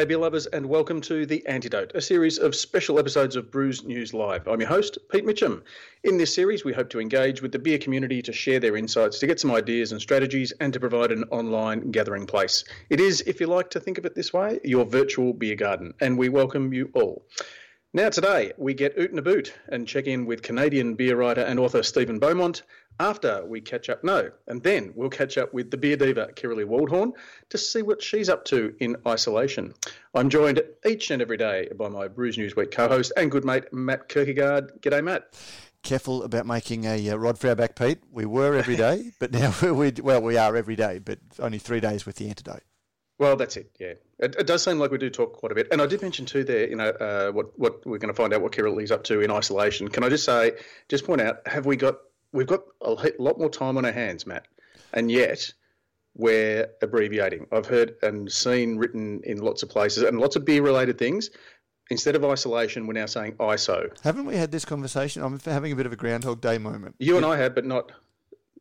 G'day, beer lovers, and welcome to The Antidote, a series of special episodes of Brews News Live. I'm your host, Pete Mitchum. In this series, we hope to engage with the beer community to share their insights, to get some ideas and strategies, and to provide an online gathering place. It is, if you like to think of it this way, your virtual beer garden, and we welcome you all. Now, today, we get oot and boot and check in with Canadian beer writer and author Stephen Beaumont, after we catch up, no, and then we'll catch up with the beer diva Kirrily Waldhorn to see what she's up to in isolation. I'm joined each and every day by my Brews News Week co-host and good mate Matt Kirkegaard. G'day, Matt. Careful about making a uh, rod for our back, Pete. We were every day, but now we well we are every day, but only three days with the antidote. Well, that's it. Yeah, it, it, does seem like we do talk quite a bit, and I did mention too there. You know, uh, what what we're going to find out what Kirrily's up to in isolation. Can I just say, just point out, have we got we've got a lot more time on our hands, Matt, and yet we're abbreviating. I've heard and seen written in lots of places and lots of beer related things. Instead of isolation, we're now saying ISO. Haven't we had this conversation? I'm having a bit of a Groundhog Day moment. You and I have, but not.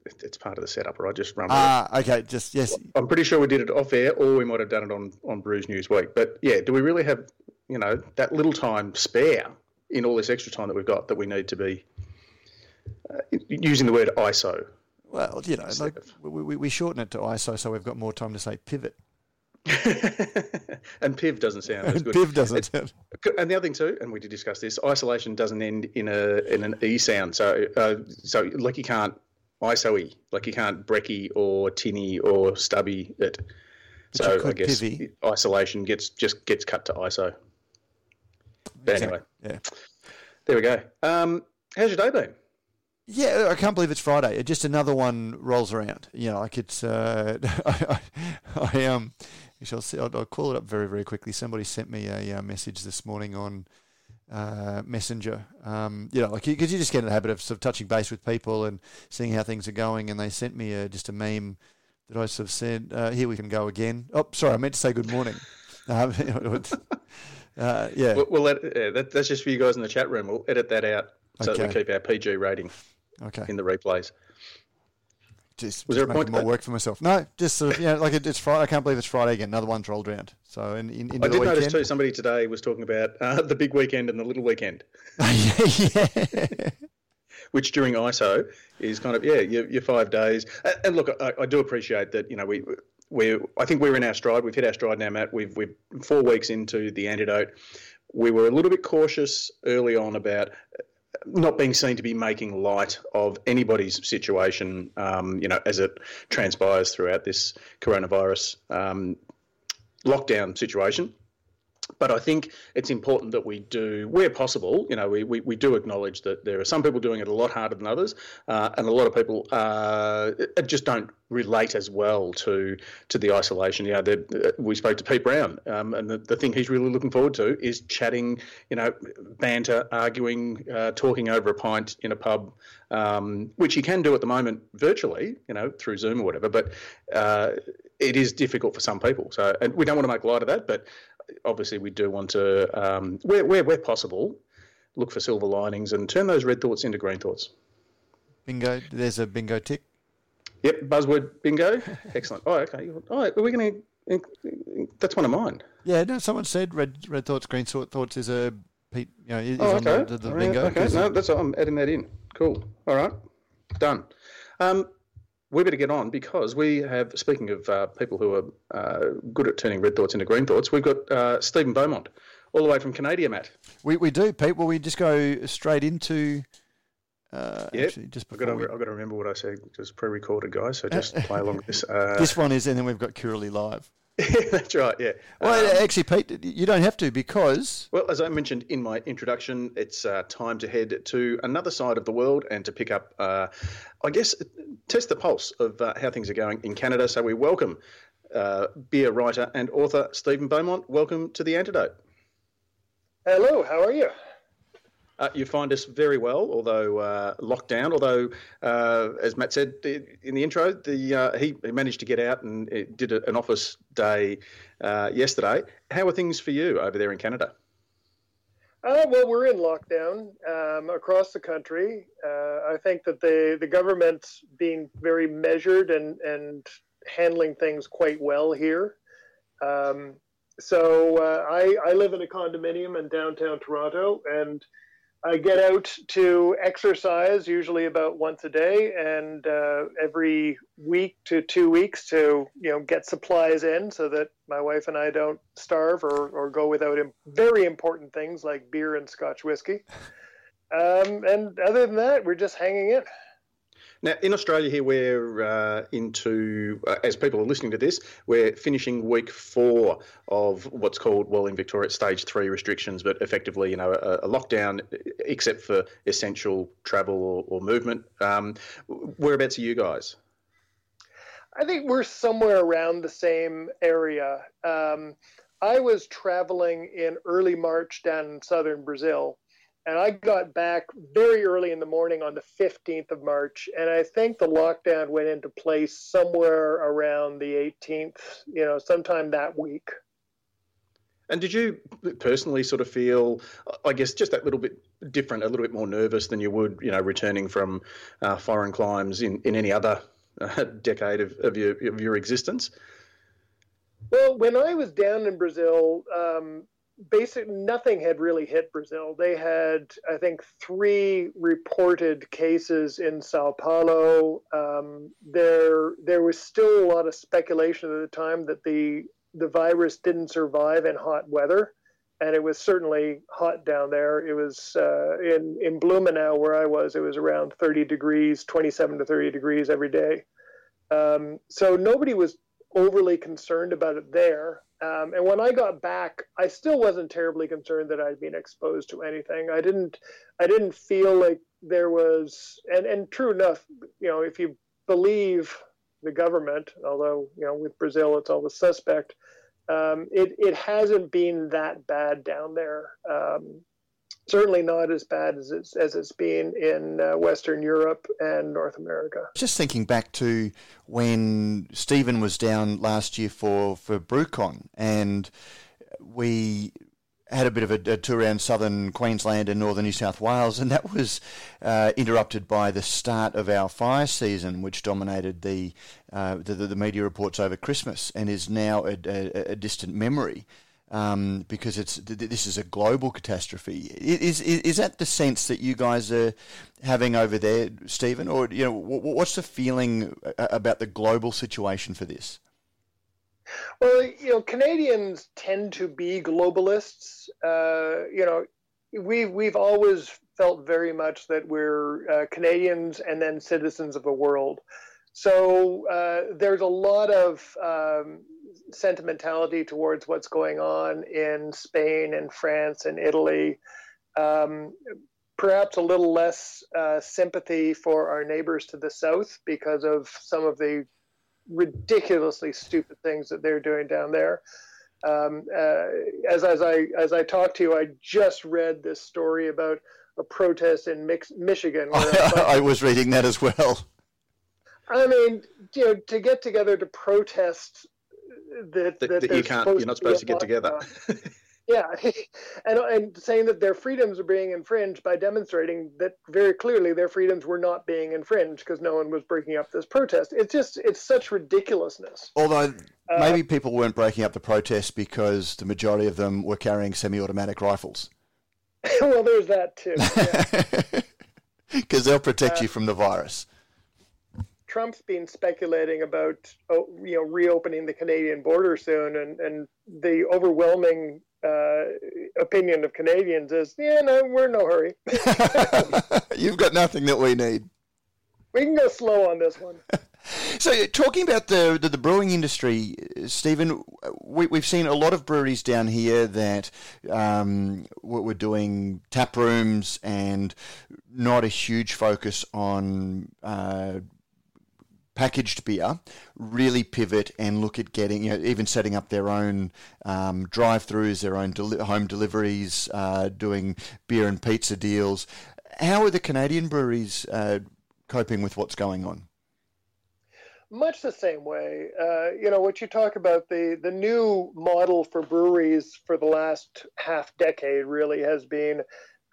It's part of the setup, right? Just run. Ah, okay. Just yes. I'm pretty sure we did it off air, or we might have done it on on Brews News Week. But yeah, do we really have you know that little time spare in all this extra time that we've got that we need to be uh, using the word ISO. Well, you know, like we, we shorten it to ISO so we've got more time to say pivot. and PIV doesn't sound as good. PIV doesn't sound. And the other thing too, and we did discuss this, isolation doesn't end in a in an e sound. So uh, so like you can't ISO e, like you can't brekkie or tinny or stubby it. But so I guess pivy. isolation gets just gets cut to ISO. But exactly. anyway, yeah. There we go. Um, how's your day been? Yeah, I can't believe it's Friday. Just another one rolls around. You know, like it's. Uh, I, I, um, I'll, see, I'll, I'll, call it up very very quickly. Somebody sent me a uh, message this morning on uh, Messenger. Um, you know, like because you, you, just get in the habit of sort of touching base with people and seeing how things are going. And they sent me a, just a meme that I sort of said, uh, "Here we can go again." Oh, sorry, I meant to say good morning. Um, uh, yeah. We'll, we'll let, yeah, that, that's just for you guys in the chat room. We'll edit that out so okay. that we keep our PG rating okay. in the replays. Just, was just there a point more work for myself? No, just sort of, you know, like it, it's Friday. I can't believe it's Friday again. Another one's rolled around. So in, in, I did notice too. Somebody today was talking about uh, the big weekend and the little weekend. yeah. Which during ISO is kind of yeah, your, your five days. And, and look, I, I, do appreciate that. You know, we we I think we're in our stride. We've hit our stride now, Matt. We've we're four weeks into the antidote. We were a little bit cautious early on about not being seen to be making light of anybody's situation, um, you know, as it transpires throughout this coronavirus um, lockdown situation. But I think it's important that we do, where possible, you know, we, we, we do acknowledge that there are some people doing it a lot harder than others, uh, and a lot of people uh, just don't relate as well to to the isolation. You know, we spoke to Pete Brown, um, and the, the thing he's really looking forward to is chatting, you know, banter, arguing, uh, talking over a pint in a pub, um, which he can do at the moment virtually, you know, through Zoom or whatever. But uh, it is difficult for some people. So, and we don't want to make light of that, but obviously we do want to, um, where, where, where possible, look for silver linings and turn those red thoughts into green thoughts. Bingo. There's a bingo tick. Yep, buzzword bingo. Excellent. Oh, okay. All right, are we going to? That's one of mine. Yeah, no. Someone said red red thoughts, green thoughts is a Pete. You know, is oh, okay. on the, the bingo. Okay, no, that's all I'm adding that in. Cool. All right, done. Um, we better get on because we have, speaking of uh, people who are uh, good at turning red thoughts into green thoughts, we've got uh, Stephen Beaumont, all the way from Canada, Matt. We, we do, Pete. Well, we just go straight into. Uh, yeah, just I've got, to, we... I've got to remember what I said. Just pre-recorded, guys. So just play along with this. Uh, this one is, and then we've got Kirrily live. That's right. Yeah. Well, um, actually, Pete, you don't have to because. Well, as I mentioned in my introduction, it's uh, time to head to another side of the world and to pick up, uh, I guess, test the pulse of uh, how things are going in Canada. So we welcome uh, beer writer and author Stephen Beaumont. Welcome to the Antidote. Hello. How are you? Uh, you find us very well, although uh, locked down. Although, uh, as Matt said in the intro, the uh, he, managed to get out and did an office day uh, yesterday. How are things for you over there in Canada? Uh, well, we're in lockdown um, across the country. I think that the the government's being very measured and and handling things quite well here. Um, so uh, I, I live in a condominium in downtown Toronto, and I get out to exercise usually about once a day, and uh, every week to two weeks to you know get supplies in so that my wife and I don't starve or, or go without very important things like beer and Scotch whiskey. Um, and other than that, we're just hanging in. Now, in Australia, here we're uh, into, uh, as people are listening to this, we're finishing week four of what's called, well, in Victoria, stage three restrictions, but effectively, you know, a, a lockdown except for essential travel or, or movement. Um, whereabouts are you guys? I think we're somewhere around the same area. Um, I was traveling in early March down in southern Brazil and I got back very early in the morning on the 15th of March. And I think the lockdown went into place somewhere around the 18th, you know, sometime that week. And did you personally sort of feel, I guess, just that little bit different, a little bit more nervous than you would, you know, returning from uh, foreign climes in, in any other uh, decade of, of, your, of your existence? Well, when I was down in Brazil, um, basically nothing had really hit Brazil. They had, I think, three reported cases in Sao Paulo. Um, there, there was still a lot of speculation at the time that the the virus didn't survive in hot weather, and it was certainly hot down there. It was uh, in in Blumenau where I was. It was around 30 degrees, 27 to 30 degrees every day. Um, so nobody was overly concerned about it there. Um, and when I got back, I still wasn't terribly concerned that I'd been exposed to anything. I didn't, I didn't feel like there was, and and true enough, you know, if you believe the government, although you know with Brazil it's always suspect, um, it it hasn't been that bad down there. Um, certainly not as bad as it's, as it's been in uh, Western Europe and North America. Just thinking back to when Stephen was down last year for, for BrewCon, and we had a bit of a, a, tour around southern Queensland and northern New South Wales, and that was uh, interrupted by the start of our fire season, which dominated the, uh, the, the media reports over Christmas and is now a, a, a distant memory um, because it's this is a global catastrophe. Is, is is that the sense that you guys are having over there, Stephen, or you know, what's the feeling about the global situation for this? Well, you know, Canadians tend to be globalists. Uh, you know, we've we've always felt very much that we're uh, Canadians and then citizens of the world. So uh, there's a lot of um, sentimentality towards what's going on in Spain and France and Italy. Um, perhaps a little less uh, sympathy for our neighbors to the south because of some of the ridiculously stupid things that they're doing down there. Um, uh, as, as I as I talked to you, I just read this story about a protest in Mix, Michigan. I was reading that as well. I mean, you know, to get together to protest that, that, that you can't, you're not supposed to get together. yeah, and and saying that their freedoms are being infringed by demonstrating that very clearly their freedoms were not being infringed because no one was breaking up this protest. It's just it's such ridiculousness. Although uh, maybe uh, people weren't breaking up the protest because the majority of them were carrying semi-automatic rifles. well, there's that too. Because yeah. they'll protect uh, you from the virus. Trump's been speculating about oh, you know reopening the Canadian border soon, and and the overwhelming uh, opinion of Canadians is, yeah, no, we're in no hurry. You've got nothing that we need. We can go slow on this one. So, talking about the, the, the brewing industry, Stephen, we, have seen a lot of breweries down here that um, were doing tap rooms and not a huge focus on uh, packaged beer really pivot and look at getting, you know, even setting up their own um, drive-throughs, their own deli- home deliveries, uh, doing beer and pizza deals. How are the Canadian breweries uh, coping with what's going on? Much the same way. Uh, you know, what you talk about the the new model for breweries for the last half decade really has been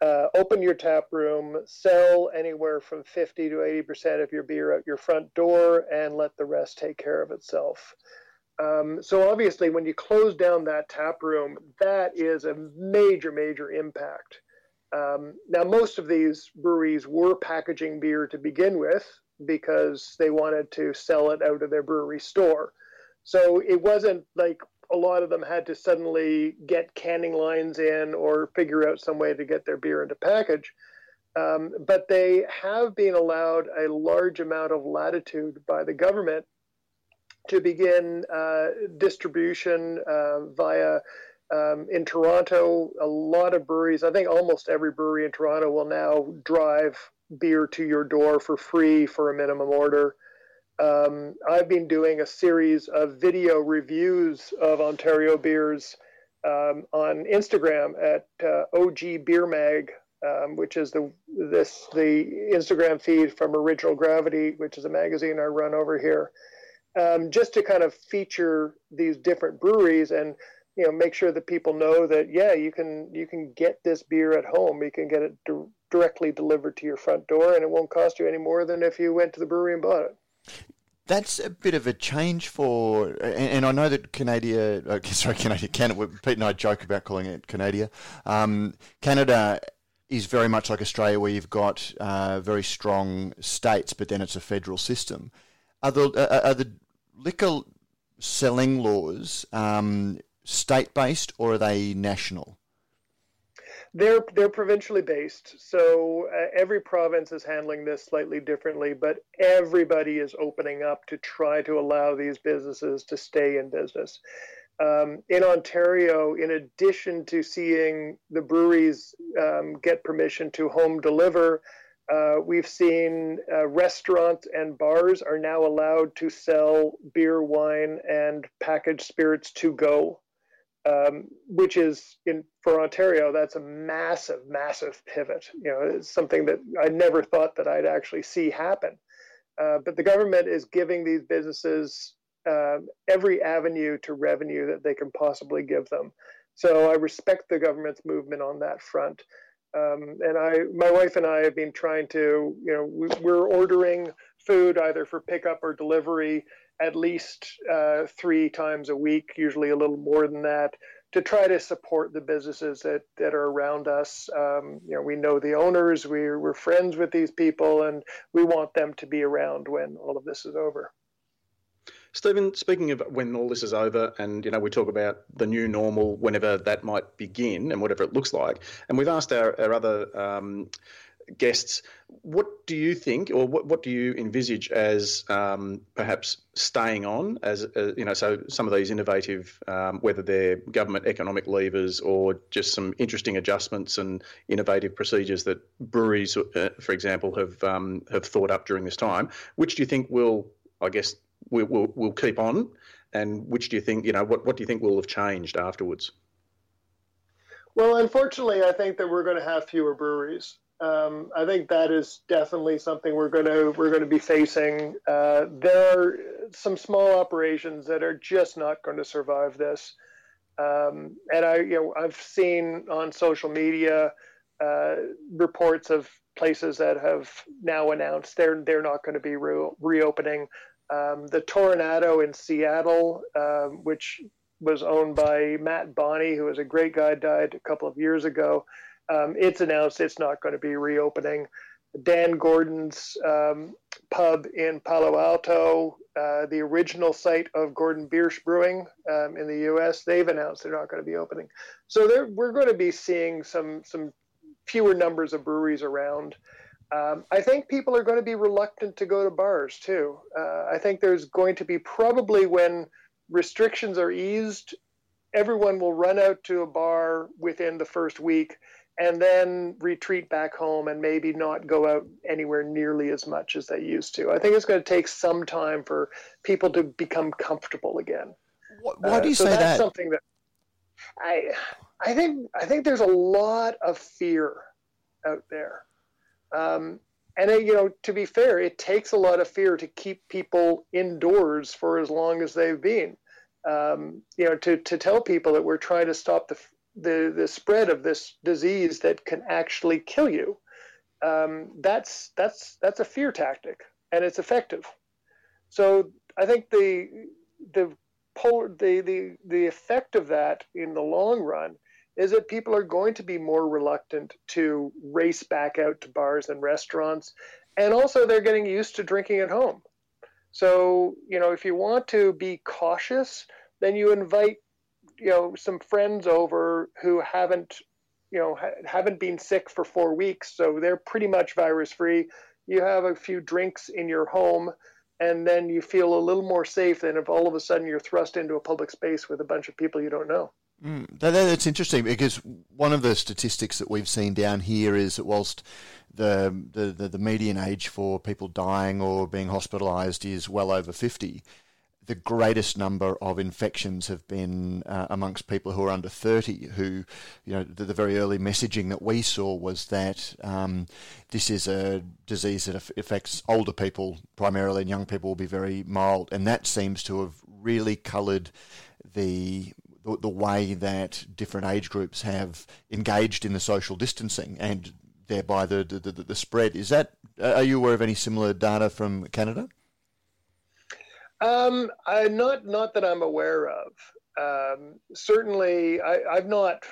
uh, open your tap room, sell anywhere from 50 to 80% of your beer at your front door, and let the rest take care of itself. Um, so obviously, when you close down that tap room, that is a major, major impact. Um, now, most of these breweries were packaging beer to begin with because they wanted to sell it out of their brewery store. So it wasn't like a lot of them had to suddenly get canning lines in or figure out some way to get their beer into package. Um, but they have been allowed a large amount of latitude by the government to begin uh, distribution uh, via um, in Toronto. A lot of breweries, I think almost every brewery in Toronto, will now drive beer to your door for free for a minimum order. Um, I've been doing a series of video reviews of Ontario beers um, on Instagram at uh, OG Beer Mag, um, which is the this the Instagram feed from Original Gravity, which is a magazine I run over here, um, just to kind of feature these different breweries and you know make sure that people know that yeah you can you can get this beer at home. You can get it di- directly delivered to your front door and it won't cost you any more than if you went to the brewery and bought it that's a bit of a change for, and, and I know that Canada, uh, sorry, Canada, Canada, Pete and I joke about calling it Canada. Um, Canada is very much like Australia, where you've got uh, very strong states, but then it's a federal system. Are the uh, are the liquor selling laws um, state based or are they national? They're they're provincially based, so uh, every province is handling this slightly differently. But everybody is opening up to try to allow these businesses to stay in business. Um, in Ontario, in addition to seeing the breweries um, get permission to home deliver, uh, we've seen uh, restaurants and bars are now allowed to sell beer, wine, and packaged spirits to go um, which is in for Ontario, that's a massive, massive pivot. You know, it's something that I never thought that I'd actually see happen. Uh, but the government is giving these businesses uh, every avenue to revenue that they can possibly give them. So I respect the government's movement on that front. Um, and I, my wife and I have been trying to, you know, we, we're ordering food either for pickup or delivery at least uh, three times a week, usually a little more than that, to try to support the businesses that, that are around us. Um, you know, we know the owners, we're, we're friends with these people, and we want them to be around when all of this is over. Stephen, speaking of when all this is over, and you know, we talk about the new normal whenever that might begin and whatever it looks like, and we've asked our, our other um, guests, what do you think, or what, what do you envisage as um, perhaps staying on as uh, you know? So some of these innovative, um, whether they're government economic levers or just some interesting adjustments and innovative procedures that breweries, uh, for example, have um, have thought up during this time. Which do you think will, I guess, will will, will keep on, and which do you think, you know, what what do you think will have changed afterwards? Well, unfortunately, I think that we're going to have fewer breweries. Um, I think that is definitely something we're going to we're going to be facing. Uh, there are some small operations that are just not going to survive this, um, and I you know I've seen on social media uh, reports of places that have now announced they're they're not going to be re- reopening. Um, the Toronado in Seattle, um, which was owned by Matt Bonney, who was a great guy, died a couple of years ago um, it's announced it's not going to be reopening. Dan Gordon's um, pub in Palo Alto, uh, the original site of Gordon Biersch Brewing um, in the U.S., they've announced they're not going to be opening. So we're going to be seeing some some fewer numbers of breweries around. Um, I think people are going to be reluctant to go to bars too. Uh, I think there's going to be probably when restrictions are eased, everyone will run out to a bar within the first week and then retreat back home and maybe not go out anywhere nearly as much as they used to. I think it's going to take some time for people to become comfortable again. Why do you uh, so say that's that? Something that I, I think I think there's a lot of fear out there, um, and it, you know, to be fair, it takes a lot of fear to keep people indoors for as long as they've been. Um, you know, to to tell people that we're trying to stop the the, the spread of this disease that can actually kill you. Um, that's that's that's a fear tactic, and it's effective. So I think the the pull the, the the effect of that in the long run is that people are going to be more reluctant to race back out to bars and restaurants and also they're getting used to drinking at home so you know if you want to be cautious then you invite you know some friends over who haven't you know ha- haven't been sick for 4 weeks so they're pretty much virus free you have a few drinks in your home and then you feel a little more safe than if all of a sudden you're thrust into a public space with a bunch of people you don't know. Mm, that, that's interesting because one of the statistics that we've seen down here is that whilst the, the, the, the median age for people dying or being hospitalised is well over 50, the greatest number of infections have been uh, amongst people who are under 30 who you know the, the, very early messaging that we saw was that um, this is a disease that affects older people primarily and young people will be very mild. And that seems to have really coloured the the, way that different age groups have engaged in the social distancing and thereby the, the, the, the spread. Is that are you aware of any similar data from Canada um, I, not not that I'm aware of. Um, certainly, I, have not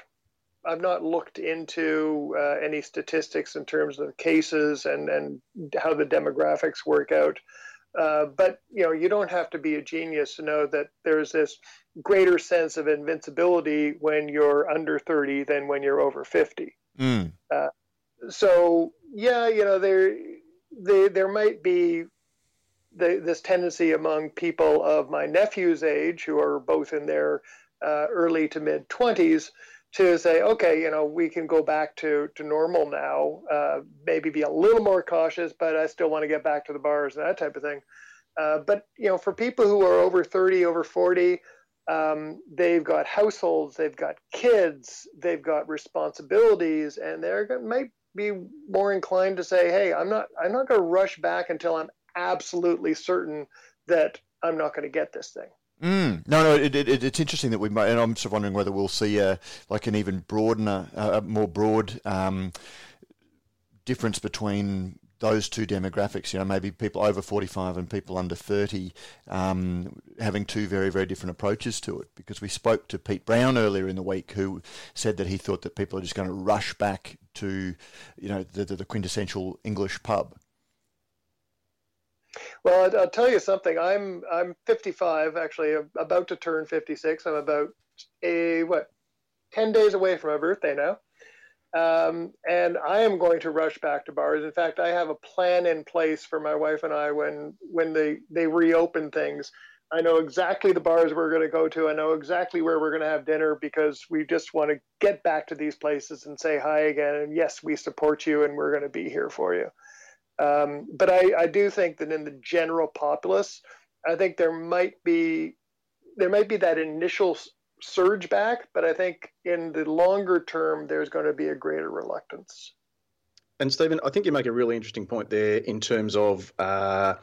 I've not looked into uh, any statistics in terms of cases and and how the demographics work out. Uh, but you know, you don't have to be a genius to know that there's this greater sense of invincibility when you're under 30 than when you're over 50. Mm. Uh, so yeah, you know, there there there might be the, this tendency among people of my nephew's age, who are both in their uh, early to mid 20s, to say, okay, you know, we can go back to, to normal now, uh, maybe be a little more cautious, but I still want to get back to the bars and that type of thing. Uh, but, you know, for people who are over 30, over 40, um, they've got households, they've got kids, they've got responsibilities, and they're might be more inclined to say, "Hey, I'm not, I'm not going to rush back until I'm absolutely certain that I'm not going to get this thing. Mm. No, no, it, it, it's interesting that we might, and I'm sort of wondering whether we'll see a, like an even broader, a more broad um, difference between those two demographics. You know, maybe people over 45 and people under 30 um, having two very, very different approaches to it. Because we spoke to Pete Brown earlier in the week, who said that he thought that people are just going to rush back to, you know, the, the quintessential English pub. Well, I'll, tell you something. I'm I'm 55, actually, about to turn 56. I'm about a what 10 days away from my birthday now. Um, and I am going to rush back to bars. In fact, I have a plan in place for my wife and I when when they they reopen things. I know exactly the bars we're going to go to. I know exactly where we're going to have dinner because we just want to get back to these places and say hi again. And yes, we support you and we're going to be here for you. Um, but I, I do think that in the general populace, I think there might be there might be that initial surge back, but I think in the longer term, there's going to be a greater reluctance. And Stephen, I think you make a really interesting point there in terms of uh,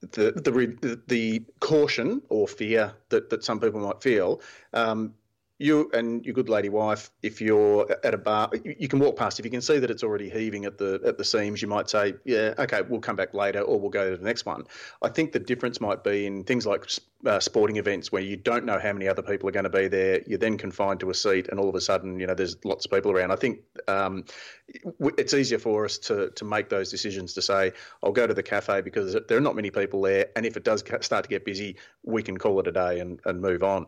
the, the the caution or fear that, that some people might feel. Um, you and your good lady wife, if you're at a bar, you can walk past. If you can see that it's already heaving at the at the seams, you might say, "Yeah, okay, we'll come back later, or we'll go to the next one." I think the difference might be in things like uh, sporting events where you don't know how many other people are going to be there. You're then confined to a seat, and all of a sudden, you know, there's lots of people around. I think um, it's easier for us to to make those decisions to say, "I'll go to the cafe because there are not many people there," and if it does start to get busy, we can call it a day and, and move on.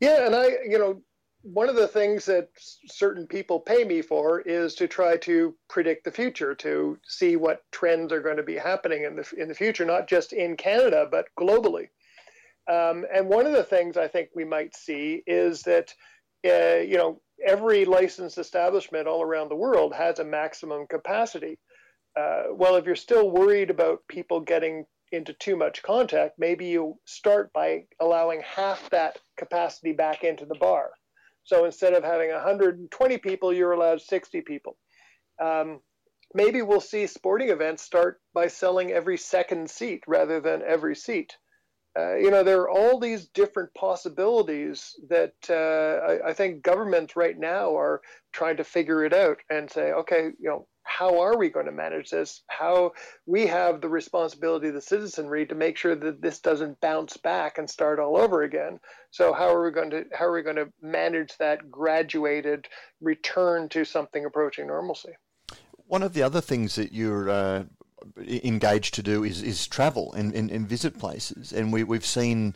Yeah, and I, you know, one of the things that certain people pay me for is to try to predict the future, to see what trends are going to be happening in the in the future, not just in Canada but globally. Um, and one of the things I think we might see is that, uh, you know, every licensed establishment all around the world has a maximum capacity. Uh, well, if you're still worried about people getting into too much contact, maybe you start by allowing half that capacity back into the bar. So instead of having 120 people, you're allowed 60 people. Um, maybe we'll see sporting events start by selling every second seat rather than every seat. Uh, you know, there are all these different possibilities that uh, I, I, think governments right now are trying to figure it out and say, okay, you know, how are we going to manage this? How we have the responsibility of the citizenry to make sure that this doesn't bounce back and start all over again. So how are we going to how are we going to manage that graduated return to something approaching normalcy? One of the other things that you're uh, engaged to do is, is travel and, and, and visit places, and we we've seen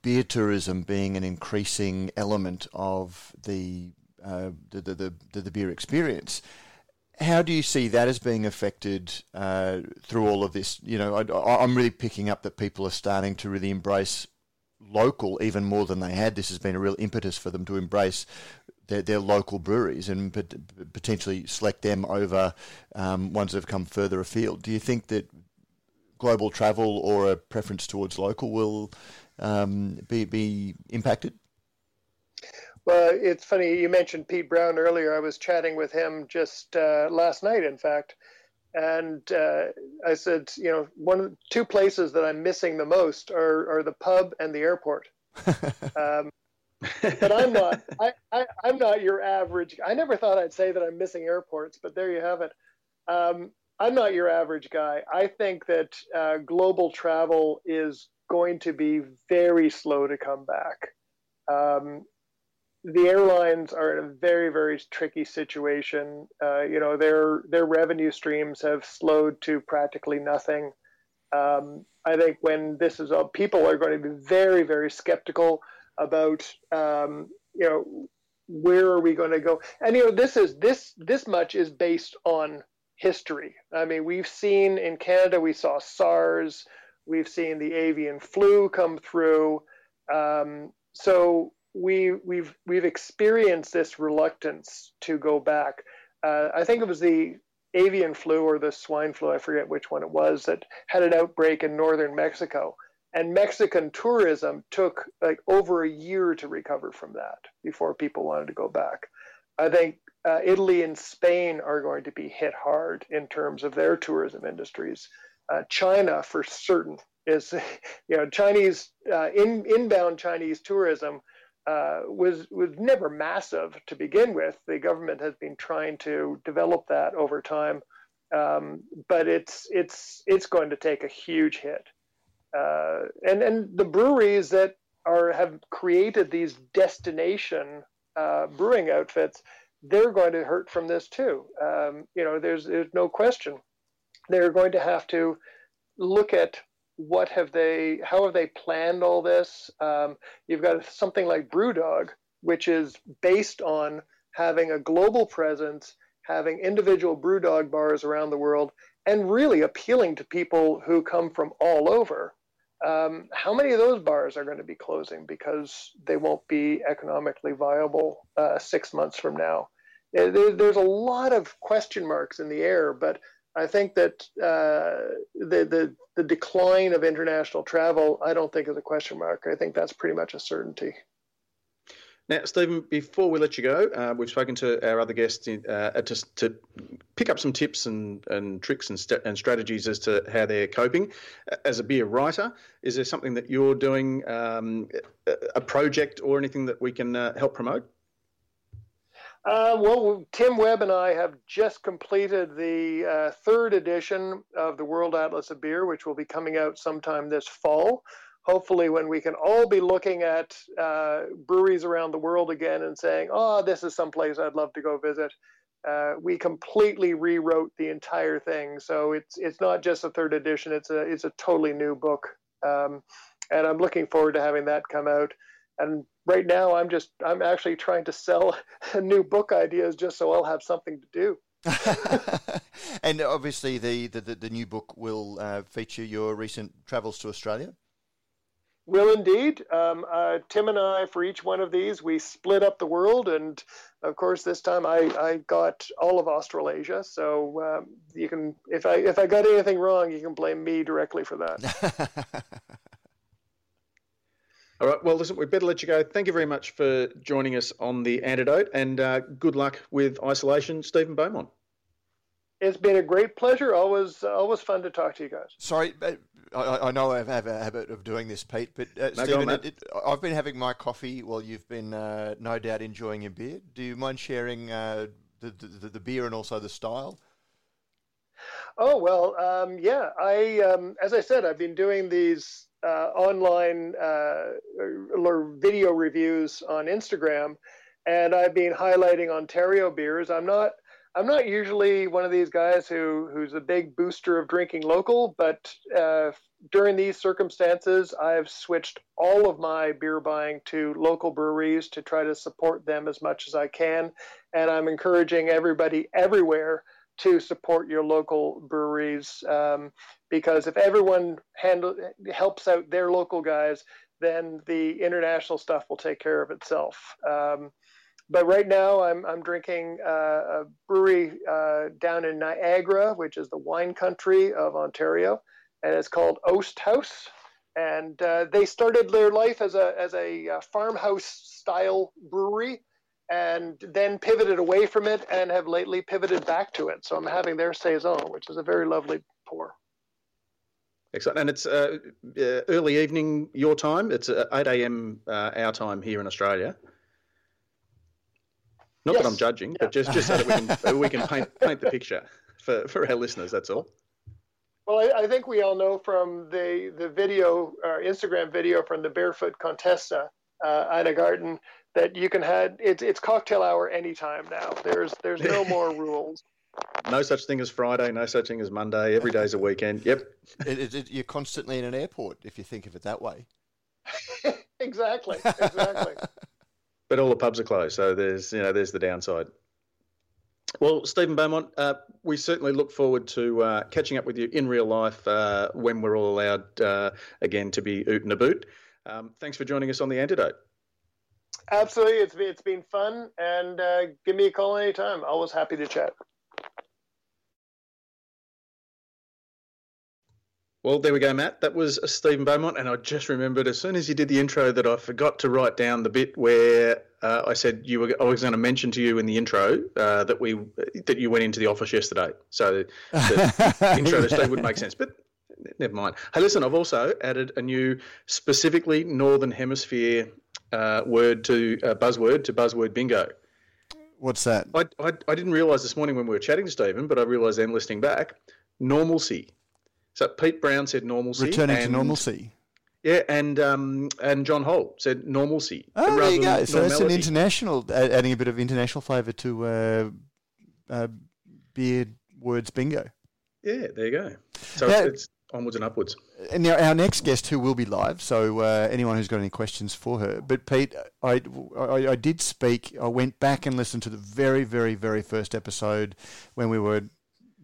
beer tourism being an increasing element of the uh, the, the, the, the beer experience. How do you see that as being affected uh, through all of this? You know, I, am really picking up that people are starting to really embrace local even more than they had. This has been a real impetus for them to embrace their, their local breweries and potentially select them over um, ones that have come further afield. Do you think that global travel or a preference towards local will um, be, be impacted? Well, it's funny you mentioned Pete Brown earlier. I was chatting with him just uh, last night, in fact, and uh, I said, you know, one of the two places that I'm missing the most are, are the pub and the airport. um, but I'm not. I, I, am not your average. I never thought I'd say that I'm missing airports, but there you have it. Um, I'm not your average guy. I think that uh, global travel is going to be very slow to come back. Um, the airlines are in a very very tricky situation. Uh, you know their their revenue streams have slowed to practically nothing. Um, I think when this is up, people are going to be very very skeptical about um, you know where are we going to go. And you know this is this this much is based on history. I mean we've seen in Canada we saw SARS, we've seen the avian flu come through. Um, so we we've we've experienced this reluctance to go back. Uh, I think it was the avian flu or the swine flu, I forget which one it was, that had an outbreak in northern Mexico. And Mexican tourism took like over a year to recover from that before people wanted to go back. I think uh, Italy and Spain are going to be hit hard in terms of their tourism industries. Uh, China, for certain, is you know Chinese uh, in, inbound Chinese tourism uh, was was never massive to begin with. The government has been trying to develop that over time, um, but it's it's it's going to take a huge hit. Uh, and and the breweries that are have created these destination uh, brewing outfits, they're going to hurt from this too. Um, you know, there's there's no question. They're going to have to look at what have they how have they planned all this? Um, you've got something like brewdog which is based on having a global presence having individual brewdog bars around the world and really appealing to people who come from all over. Um, how many of those bars are going to be closing because they won't be economically viable uh, six months from now? There's a lot of question marks in the air but I think that uh, the, the the decline of international travel, I don't think is a question mark. I think that's pretty much a certainty. Now, Stephen, before we let you go, uh, we've spoken to our other guests uh, to, to pick up some tips and, and tricks and, st- and strategies as to how they're coping. As a beer writer, is there something that you're doing, um, a project or anything that we can uh, help promote? Uh, well, Tim Webb and I have just completed the uh, third edition of the World Atlas of Beer, which will be coming out sometime this fall. Hopefully, when we can all be looking at uh, breweries around the world again and saying, "Oh, this is someplace I'd love to go visit." Uh, we completely rewrote the entire thing, so it's it's not just a third edition; it's a it's a totally new book, um, and I'm looking forward to having that come out. And right now i'm just i'm actually trying to sell new book ideas just so i'll have something to do. And obviously the, the, the new book will uh, feature your recent travels to australia? Will indeed. Um, uh, tim and i for each one of these we split up the world. And of course this time i, I got all of australasia. So um, you can if i if i got anything wrong you can blame me directly for that All right. Well, listen, we better let you go. Thank you very much for joining us on the antidote, and uh, good luck with isolation, Stephen Beaumont. It's been a great pleasure. Always, always fun to talk to you guys. Sorry, I, I know I have a habit of doing this, Pete, but uh, no, Stephen, it, it, I've been having my coffee while you've been uh, no doubt enjoying your beer. Do you mind sharing uh, the, the, the beer and also the style? Oh well, um, yeah. I, um, as I said, I've been doing these uh, online uh, video reviews on Instagram, and I've been highlighting Ontario beers. I'm not I'm not usually one of these guys who who's a big booster of drinking local, but uh, during these circumstances, I've switched all of my beer buying to local breweries to try to support them as much as I can, and I'm encouraging everybody everywhere to support your local breweries um, because if everyone handle, helps out their local guys, then the international stuff will take care of itself. Um, but right now I'm, I'm drinking uh, a brewery uh, down in Niagara, which is the wine country of Ontario, and it's called Oast House. And uh, they started their life as a, as a uh, farmhouse style brewery and then pivoted away from it and have lately pivoted back to it. So I'm having their Saison, which is a very lovely pour. Excellent. And it's uh, uh, early evening your time. It's 8 a.m. our time here in Australia. Not yes. that I'm judging, but just, just so that we can we can paint paint the picture for, for our listeners. That's all. Well, I, I think we all know from the the video, our Instagram video from the Barefoot Contessa, uh, Ina Garten, that you can have it's it's cocktail hour anytime now. There's there's no more rules. No such thing as Friday. No such thing as Monday. Every day's a weekend. Yep. It, it, it, you're constantly in an airport if you think of it that way. exactly. Exactly but all the pubs are closed, so there's you know there's the downside. Well, Stephen Beaumont, uh, we certainly look forward to uh, catching up with you in real life uh, when we're all allowed uh, again to be oot and a boot. Um, thanks for joining us on the antidote. Absolutely, it's been, it's been fun, and uh, give me a call anytime. Always happy to chat. Well, there we go, Matt. That was Stephen Beaumont, and I just remembered as soon as you did the intro that I forgot to write down the bit where uh, I said you were. I was going to mention to you in the intro uh, that we that you went into the office yesterday. So the intro to Steve would make sense, but never mind. Hey, listen, I've also added a new specifically Northern Hemisphere uh, word to uh, buzzword to buzzword bingo. What's that? I, I, I didn't realise this morning when we were chatting to Stephen, but I realised then listening back, normalcy. So Pete Brown said normalcy. Returning and, to normalcy. Yeah, and um, and John Holt said normalcy. Oh, there you go. So that's an international, adding a bit of international flavour to uh, uh, beard words bingo. Yeah, there you go. So it's, it's, onwards and upwards. And now our next guest, who will be live, so uh, anyone who's got any questions for her. But Pete, I, I, I did speak. I went back and listened to the very, very, very first episode when we were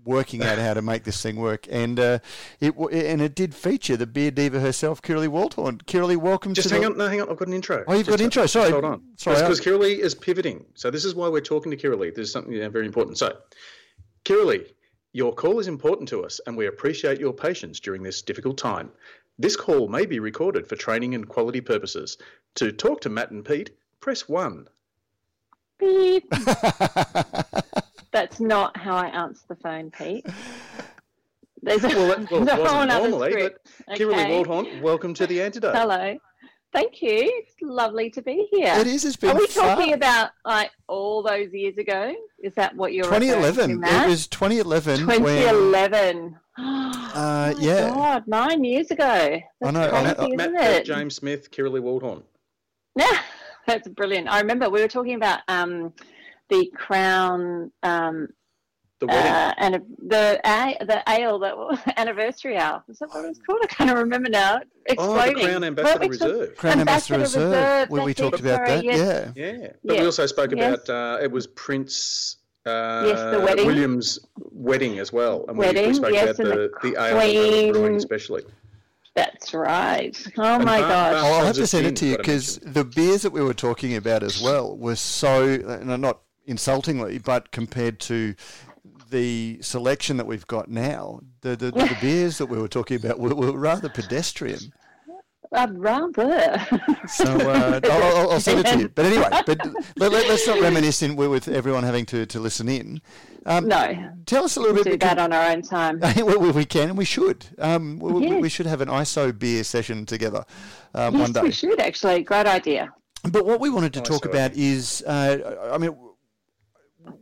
working out how to make this thing work. And uh, it and it did feature the beer diva herself, Kirrily Waldhorn. Kirrily, welcome. Just hang the... on, no, hang on. I've got an intro. Oh, you've Just got an intro. Sorry, hold on. Sorry, because Kirrily is pivoting. So this is why we're talking to Kirrily. There's something you know, very important. So, Kirrily, your call is important to us, and we appreciate your patience during this difficult time. This call may be recorded for training and quality purposes. To talk to Matt and Pete, press one. Beep. That's not how I answer the phone, Pete. There's a, well, that, well, it wasn't normally, but okay. Kirrily Waldhorn, welcome to the antidote. Hello. Thank you. It's lovely to be here. It is. It's been. Are we fun. talking about like all those years ago? Is that what you're? 2011. To, it was 2011. 2011. When, uh, oh yeah. God, nine years ago. That's I know. Crazy, I know. Matt, Matt, James Smith, Kirrily Waldhorn. Yeah, that's brilliant. I remember we were talking about um, the crown um, the wedding. Uh, and the the ale that anniversary ale. Is that what it was called? I can't remember now. Exploding. Oh, the Crown Ambassador Reserve. Crown Ambassador, Ambassador Reserve. we, we talked about that. Yes. Yeah. Yeah. But yes. we also spoke yes. about uh, it was Prince. Uh, yes, the wedding. William's wedding as well, and wedding, we, we spoke yes, about the, the, the ale brewing especially. That's right. Oh my gosh! Oh, I'll have to send it to you because the beers that we were talking about as well were so not insultingly, but compared to the selection that we've got now, the the, the beers that we were talking about were, were rather pedestrian. Uh, rather. so uh, I'll, I'll, send it to you. But anyway, but let, us not reminisce in, with everyone having to, to listen in. Um, no. Tell us a little we'll bit. Do that on our own time. we, we, can and we should. Um, we, yes. we, should have an ISO beer session together um, yes, one day. we should actually. Great idea. But what we wanted to talk about is, uh, I mean,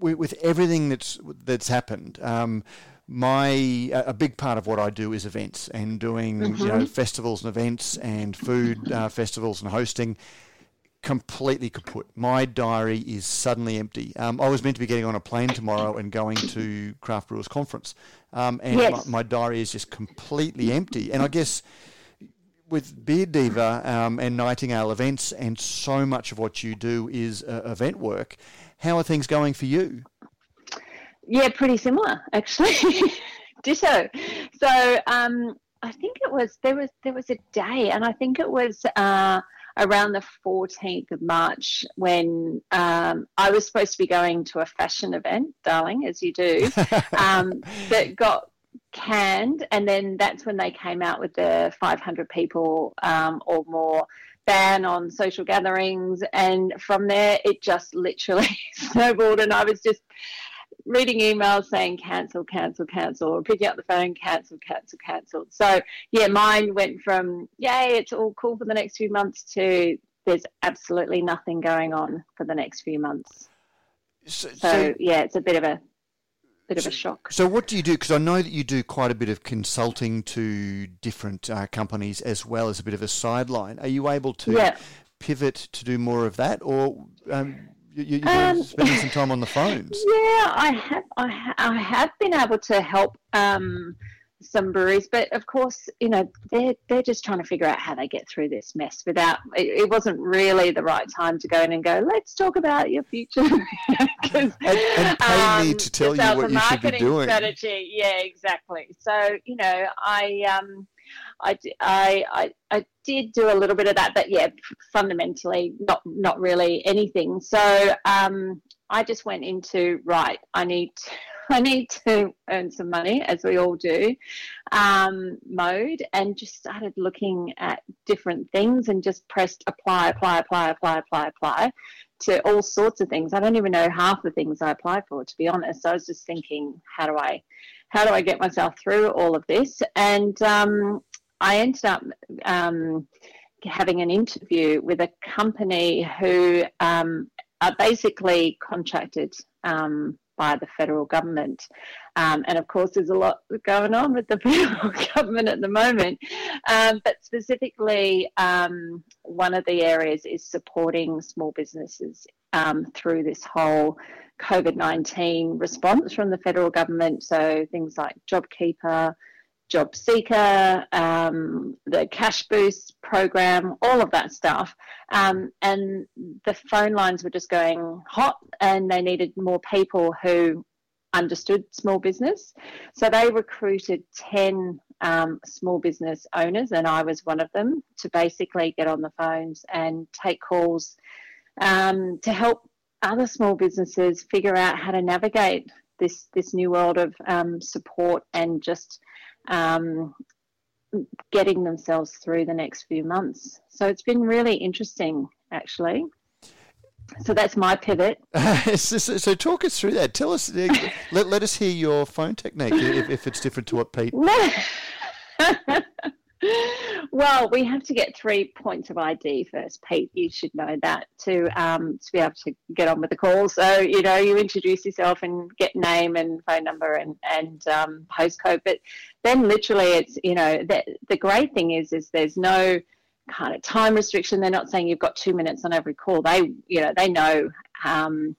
with everything that's that's happened, um, my a big part of what I do is events and doing mm-hmm. you know festivals and events and food uh, festivals and hosting. Completely kaput. My diary is suddenly empty. Um, I was meant to be getting on a plane tomorrow and going to Craft Brewers Conference, um, and yes. my, my, diary is just completely empty. And I guess with Beer Diva um, and Nightingale events, and so much of what you do is uh, event work. How are things going for you? Yeah, pretty similar actually. Ditto. So um, I think it was there was there was a day, and I think it was uh, around the 14th of March when um, I was supposed to be going to a fashion event, darling, as you do, um, that got canned, and then that's when they came out with the 500 people um, or more ban on social gatherings and from there it just literally snowballed and i was just reading emails saying cancel, cancel, cancel, or picking up the phone, cancel, cancel, cancel. So yeah, mine went from yay, it's all cool for the next few months to there's absolutely nothing going on for the next few months. So, so, so yeah, it's a bit of a bit so, of a shock. So what do you do? Because I know that you do quite a bit of consulting to different uh, companies as well as a bit of a sideline. Are you able to yeah. pivot to do more of that, or um, you, you, are um, spending some time on the phones. Yeah, I have. I, ha- I have been able to help um, some breweries, but of course, you know, they're they're just trying to figure out how they get through this mess. Without it, it wasn't really the right time to go in and go. Let's talk about your future. and, and pay um, me to tell you what you should be doing. Strategy, yeah, exactly. So you know, I um, I, I, I, I did do a little bit of that, but yeah, fundamentally not not really anything. So um, I just went into right. I need to, I need to earn some money, as we all do, um, mode, and just started looking at different things and just pressed apply, apply, apply, apply, apply, apply to all sorts of things. I don't even know half the things I applied for, to be honest. So I was just thinking, how do I, how do I get myself through all of this? And um, I ended up um, having an interview with a company who um, are basically contracted um, by the federal government. Um, and of course, there's a lot going on with the federal government at the moment. Um, but specifically, um, one of the areas is supporting small businesses through this whole COVID 19 response from the federal government. So things like JobKeeper job seeker, um, the cash boost program, all of that stuff. Um, and the phone lines were just going hot, and they needed more people who understood small business. So they recruited 10 um, small business owners, and I was one of them, to basically get on the phones and take calls um, to help other small businesses figure out how to navigate this this new world of um, support and just um, getting themselves through the next few months. So it's been really interesting, actually. So that's my pivot. so, so, talk us through that. Tell us, let, let us hear your phone technique if, if it's different to what Pete. well, we have to get three points of ID first, Pete. You should know that to um, to be able to get on with the call. So you know, you introduce yourself and get name and phone number and and um, postcode. But then, literally, it's you know, the the great thing is is there's no kind of time restriction. They're not saying you've got two minutes on every call. They you know they know. Um,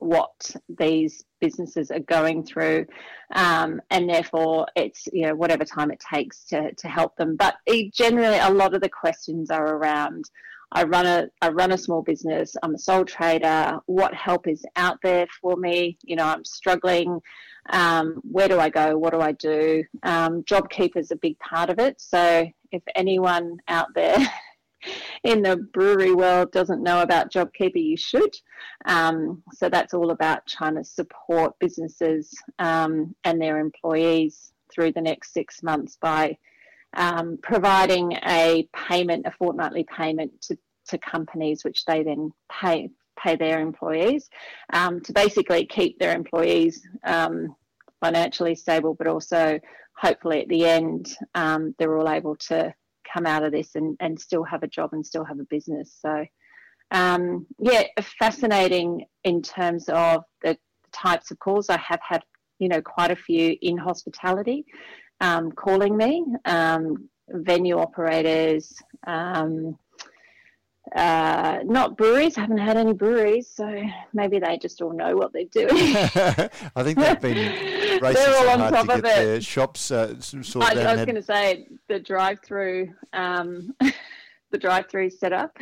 what these businesses are going through, um, and therefore it's you know whatever time it takes to to help them. But it, generally, a lot of the questions are around. I run a I run a small business. I'm a sole trader. What help is out there for me? You know, I'm struggling. Um, where do I go? What do I do? Um, JobKeeper is a big part of it. So if anyone out there in the brewery world doesn't know about JobKeeper, you should. Um, so that's all about trying to support businesses um, and their employees through the next six months by um, providing a payment, a fortnightly payment to, to companies, which they then pay pay their employees um, to basically keep their employees um, financially stable, but also hopefully at the end um, they're all able to come out of this and, and still have a job and still have a business. So, um, yeah, fascinating in terms of the types of calls. I have had you know, quite a few in hospitality um, calling me, um, venue operators, um, uh, not breweries. I haven't had any breweries, so maybe they just all know what they're doing. I think they've been racing They're all so on hard top to of get it. their shops uh, s- sorted I. I was had- going to say the drive-through, um, the drive-through setup.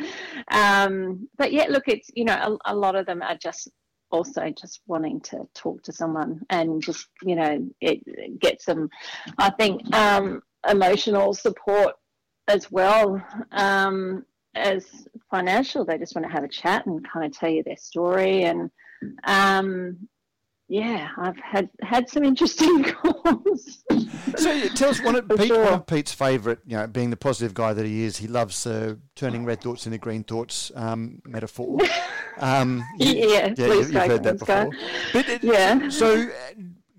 Um, but yeah, look, it's you know a, a lot of them are just also just wanting to talk to someone and just you know it, get some, I think, um, emotional support as well um, as financial. They just want to have a chat and kind of tell you their story and. Um, yeah, I've had had some interesting calls. So yeah, tell us one of, Pete, one of Pete's favourite, you know, being the positive guy that he is, he loves uh, turning red thoughts into green thoughts um, metaphor. Um, you- Yeah, you, you've heard that before. But it- Yeah. So uh,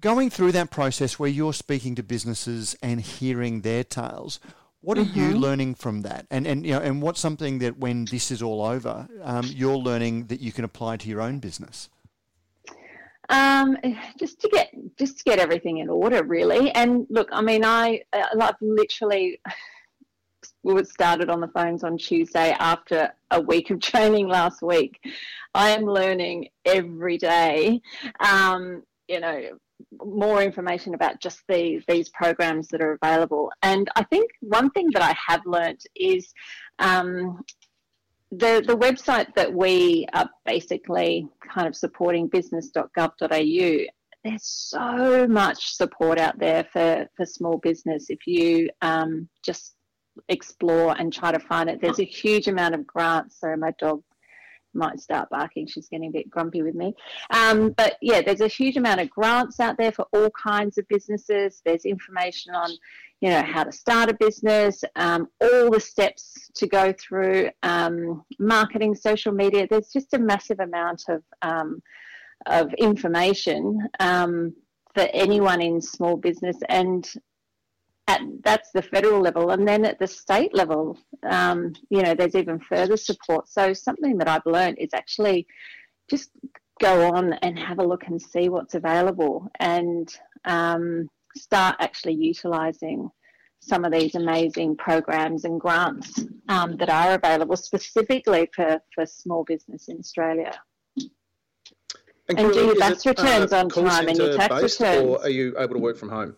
going through that process where you're speaking to businesses and hearing their tales, what are you Mm-hmm. learning from that? And and you know, and what's something that when this is all over, um, you're learning that you can apply to your own business? Um, just to get just to get everything in order, really. And look, I mean, I uh, I've literally started on the phones on Tuesday after a week of training last week. I am learning every day. Um, you know, more information about just these these programs that are available. And I think one thing that I have learnt is um, the the website that we are basically kind of supporting business.gov.au there's so much support out there for for small business if you um, just explore and try to find it there's a huge amount of grants so my dog might start barking she's getting a bit grumpy with me. Um, but yeah there's a huge amount of grants out there for all kinds of businesses. There's information on you know how to start a business um, all the steps to go through um, marketing social media. There's just a massive amount of um, of information um, for anyone in small business. And at, that's the federal level and then at the state level um, you know there's even further support so something that i've learned is actually just go on and have a look and see what's available and um, start actually utilizing some of these amazing programs and grants um, that are available specifically for, for small business in Australia. And do your tax uh, returns on time and your tax returns. Or are you able to work from home?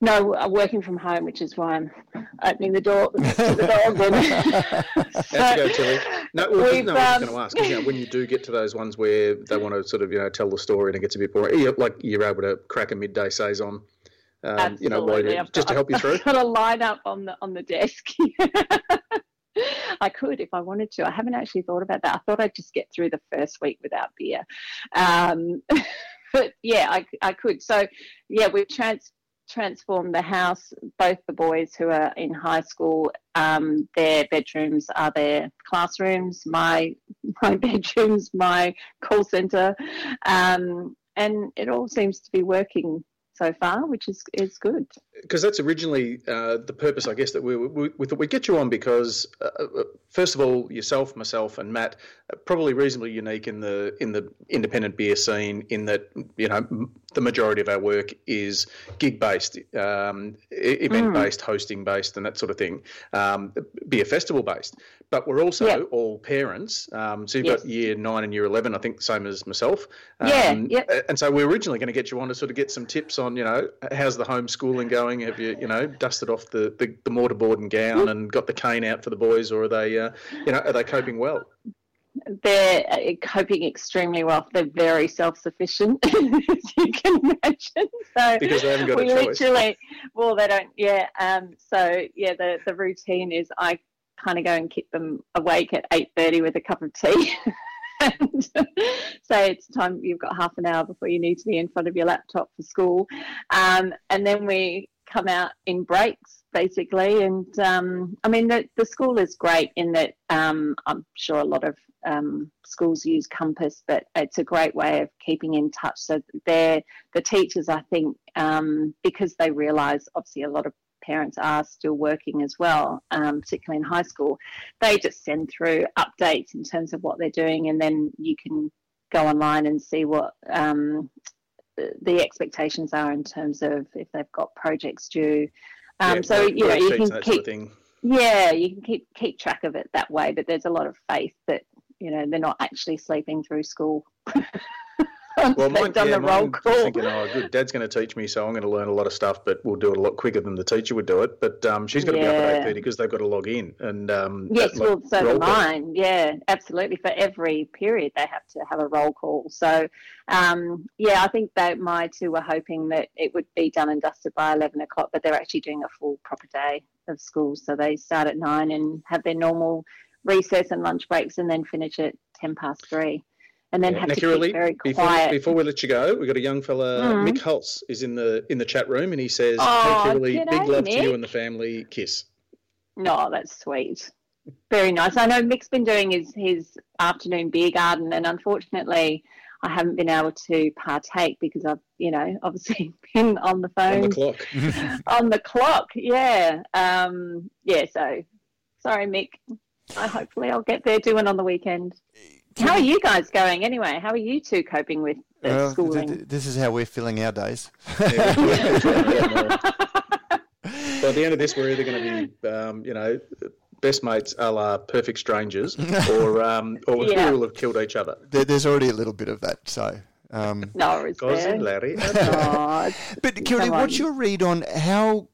No, I'm working from home, which is why I'm opening the door to the dog. And you go, Tilly? No, well, no, I was um, going to ask. You know, when you do get to those ones where they want to sort of, you know, tell the story and it gets a bit boring, like you're able to crack a midday saison, um, you know, while Absolutely. you I've just to help you through. I've got a line up on the on the desk. I could if I wanted to. I haven't actually thought about that. I thought I'd just get through the first week without beer. Um, but yeah, I, I could. So yeah, we've trans- transformed the house. Both the boys who are in high school, um, their bedrooms are their classrooms. My my bedroom's my call centre, um, and it all seems to be working so far, which is is good. Because that's originally uh, the purpose, I guess, that we we, we thought we'd get you on because, uh, uh, first of all, yourself, myself, and Matt are probably reasonably unique in the in the independent beer scene. In that, you know, m- the majority of our work is gig based, um, event based, hosting based, and that sort of thing. Um, beer festival based, but we're also Yeah. all parents. Um, so you've Yes. got year nine and year eleven, I think, same as myself. Yeah, Um, yep. and so we are originally going to get you on to sort of get some tips on, you know, how's the homeschooling going? Have you, you know, dusted off the, the, the mortarboard and gown and got the cane out for the boys, or are they, uh, you know, are they coping well? They're uh, coping extremely well. They're very self-sufficient, as you can imagine. So Because they haven't got a we choice. literally, well, they don't. Yeah. Um. So yeah, the the routine is I kind of go and keep them awake at eight thirty with a cup of tea. and say it's time you've got half an hour before you need to be in front of your laptop for school um, and then we come out in breaks basically. And um, i mean the, the school is great in that um, i'm sure a lot of um, schools use compass but it's a great way of keeping in touch. So they're the teachers i think um, because they realize obviously a lot of parents are still working as well um, particularly in high school they just send through updates in terms of what they're doing and then you can go online and see what um, the expectations are in terms of if they've got projects due. Um, yeah, so you know you can keep sort of yeah you can keep keep track of it that way. But there's a lot of faith that you know they're not actually sleeping through school. well, mine, done yeah, the roll call. Thinking, oh, good, Dad's going to teach me, so I'm going to learn a lot of stuff, but we'll do it a lot quicker than the teacher would do it. But um, she's got to yeah. be up at eight thirty because they've got to log in. And um, yes, that, well, so do mine. Yeah, absolutely. For every period, they have to have a roll call. So um, yeah, I think that my two were hoping that it would be done and dusted by eleven o'clock, but they're actually doing a full proper day of school. So they start at nine and have their normal recess and lunch breaks, and then finish at ten past three and then yeah. have to keep very quiet. Before, before, we let you go, we've got a young fella, mm. Mick Holtz, is in the in the chat room, and he says, oh, "Hey, big love to you and the family. Kiss." No, that's sweet. Very nice. I know Mick's been doing his his afternoon beer garden, and unfortunately, I haven't been able to partake because I've, you know, obviously been on the phone. On the clock. on the clock, yeah. Um, yeah, so sorry, Mick. I hopefully I'll get there doing on the weekend. How are you guys going anyway? How are you two coping with well, schooling? Th- this is how we're filling our days. By the end of this, we're either going to be, um, you know, best mates a la perfect strangers, or um, or yeah. we will have killed each other. There, there's already a little bit of that, so. Um, no, it's Larry. but Kirrily, what's your read on how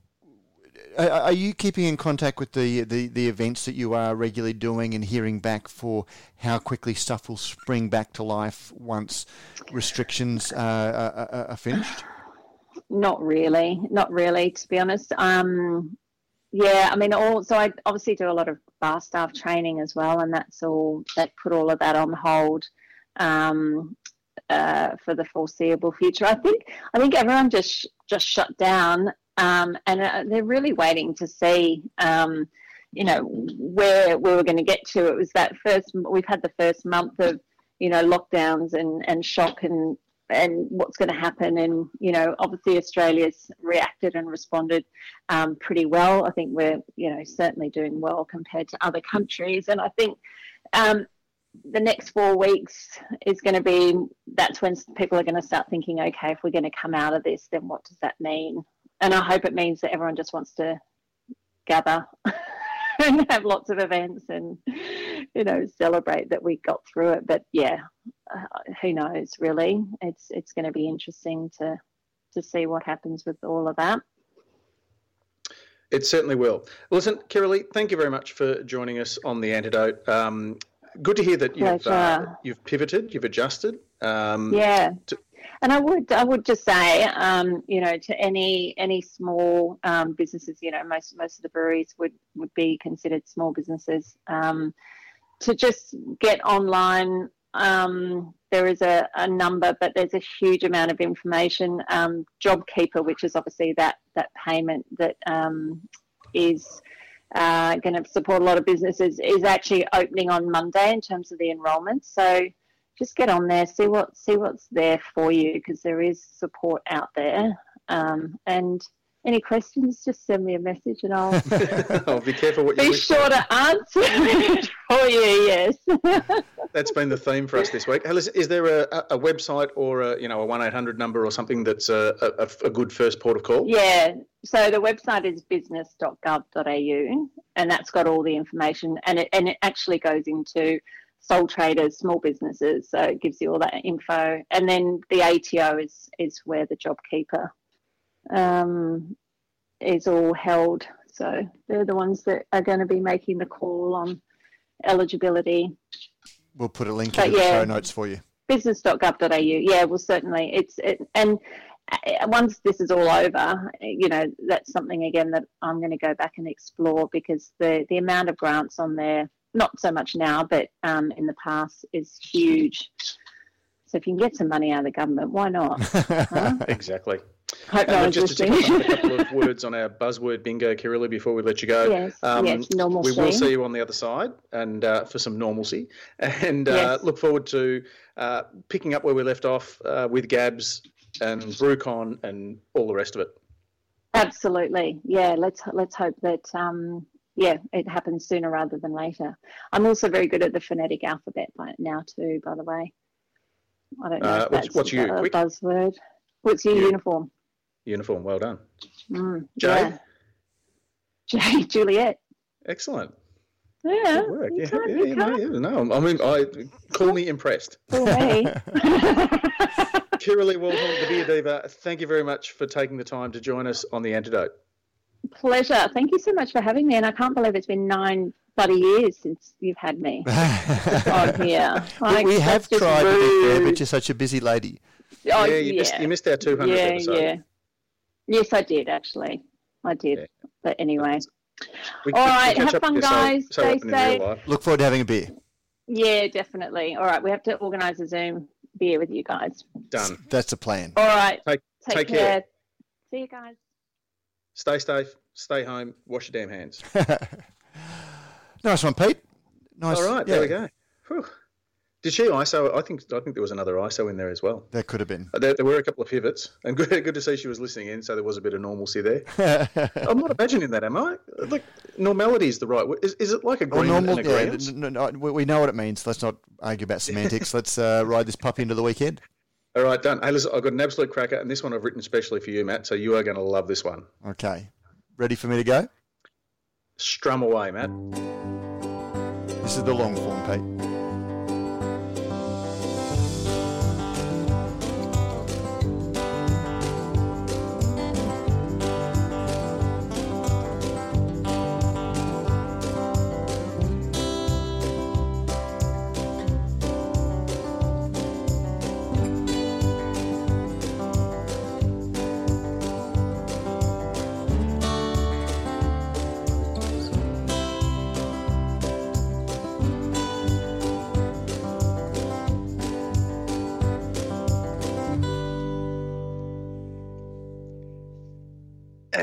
are you keeping in contact with the, the, the events that you are regularly doing and hearing back for how quickly stuff will spring back to life once restrictions uh, are, are, finished? Not really, not really, to be honest. Um, yeah, I mean, all so I obviously do a lot of bar staff training as well, and that's all that put all of that on hold um, uh, for the foreseeable future. I think I think everyone just just shut down um, and uh, they're really waiting to see, um, you know, where we were going to get to. It was that first. We've had the first month of, you know, lockdowns and and shock and and what's going to happen. And you know, obviously Australia's reacted and responded um, pretty well. I think we're, you know, certainly doing well compared to other countries. And I think. Um, the next four weeks is going to be that's when people are going to start thinking okay if we're going to come out of this then what does that mean and I hope it means that everyone just wants to gather and have lots of events and you know celebrate that we got through it. But yeah, uh, who knows? Really, it's it's going to be interesting to to see what happens with all of that. It certainly will. Listen, Kirrily, thank you very much for joining us on the antidote. Um, good to hear that you've uh, you've pivoted, you've adjusted. Um, yeah. To, and I would I would just say, um, you know, to any any small um, businesses, you know, most most of the breweries would would be considered small businesses. Um, to just get online, um, there is a, a, number, but there's a huge amount of information. Um, JobKeeper, which is obviously that that payment that um, is uh, going to support a lot of businesses, is actually opening on Monday in terms of the enrolment. So just get on there, see what see what's there for you because there is support out there. Um, and any questions, just send me a message and I'll, I'll be careful what you be sure to answer it for you. Yes, that's been the theme for us this week. is there a, a website or a you know a one eight hundred number or something that's a, a, a good first port of call? Yeah, so the website is business.gov.au and that's got all the information and it and it actually goes into sole traders, small businesses. So it gives you all that info. And then the ATO is is where the JobKeeper um, is all held. So they're the ones that are going to be making the call on eligibility. We'll put a link in the show notes for you. Business.gov.au. Yeah, well, certainly. It's it, and uh, once this is all over, you know, that's something again that I'm going to go back and explore because the the amount of grants on there not so much now, but um, in the past, is huge. So if you can get some money out of the government, why not? Huh? exactly. Hope no just to a couple of words on our buzzword bingo, Kirrily, before we let you go. Yes, um, yes, normalcy. We will see you on the other side and uh, for some normalcy. And uh, yes. look forward to uh, picking up where we left off uh, with Gabs and BrewCon and all the rest of it. Absolutely. Yeah, let's let's hope that um, yeah, it happens sooner rather than later. I'm also very good at the phonetic alphabet now too, by the way. I don't know uh, what's, what's you, a quick? buzzword. What's your Yeah. uniform? Uniform. Well done. Mm, Jay? yeah. Jay Juliet. Excellent. Yeah. Work. you Yeah, can't- yeah, you can't yeah, no. I mean, I call me impressed. fool me. Kirrily Waldhorn, the Beer Diva, thank you very much for taking the time to join us on the antidote. Pleasure. Thank you so much for having me. And I can't believe it's been nine bloody years since you've had me on here. we, Like, we have tried to be fair, but you're such a busy lady. Oh, yeah, you missed you missed our 200th yeah, episode. yeah. Yes, I did actually. I did. Yeah. But anyway, We, All we- we right, catch have fun, with so- guys. So, Stay safe. Look forward to having a beer. yeah, definitely. All right, we have to organise a Zoom beer with you guys. Done. That's the plan. All right, Take- take, take care. care. See you guys. Stay safe. Stay home. Wash your damn hands. nice one, Pete. Nice. All right, yeah, there we go. Whew. Did she ISO? I think I think there was another ISO in there as well. There could have been. Uh, There, there were a couple of pivots, and good, good to see she was listening in. So there was a bit of normalcy there. I'm not imagining that, am I? Like normality is the right. word. Is, is it like Or agreement normal, and yeah, agreement? n- n- no, we we know what it means. Let's not argue about semantics. Let's uh, ride this puppy into the weekend. All right, done. Hey, listen, I've got an absolute cracker, and this one I've written especially for you, Matt. So you are going to love this one. Okay. Ready for me to go? Strum away, Matt. This is the long form, Pete.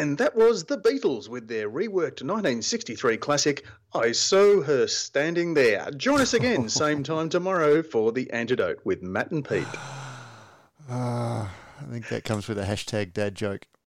And that was the Beatles with their reworked 1963 classic, I Saw Her Standing There. Join us again, same time tomorrow for The Antidote with Matt and Pete. Uh, I think that comes with a hashtag dad joke.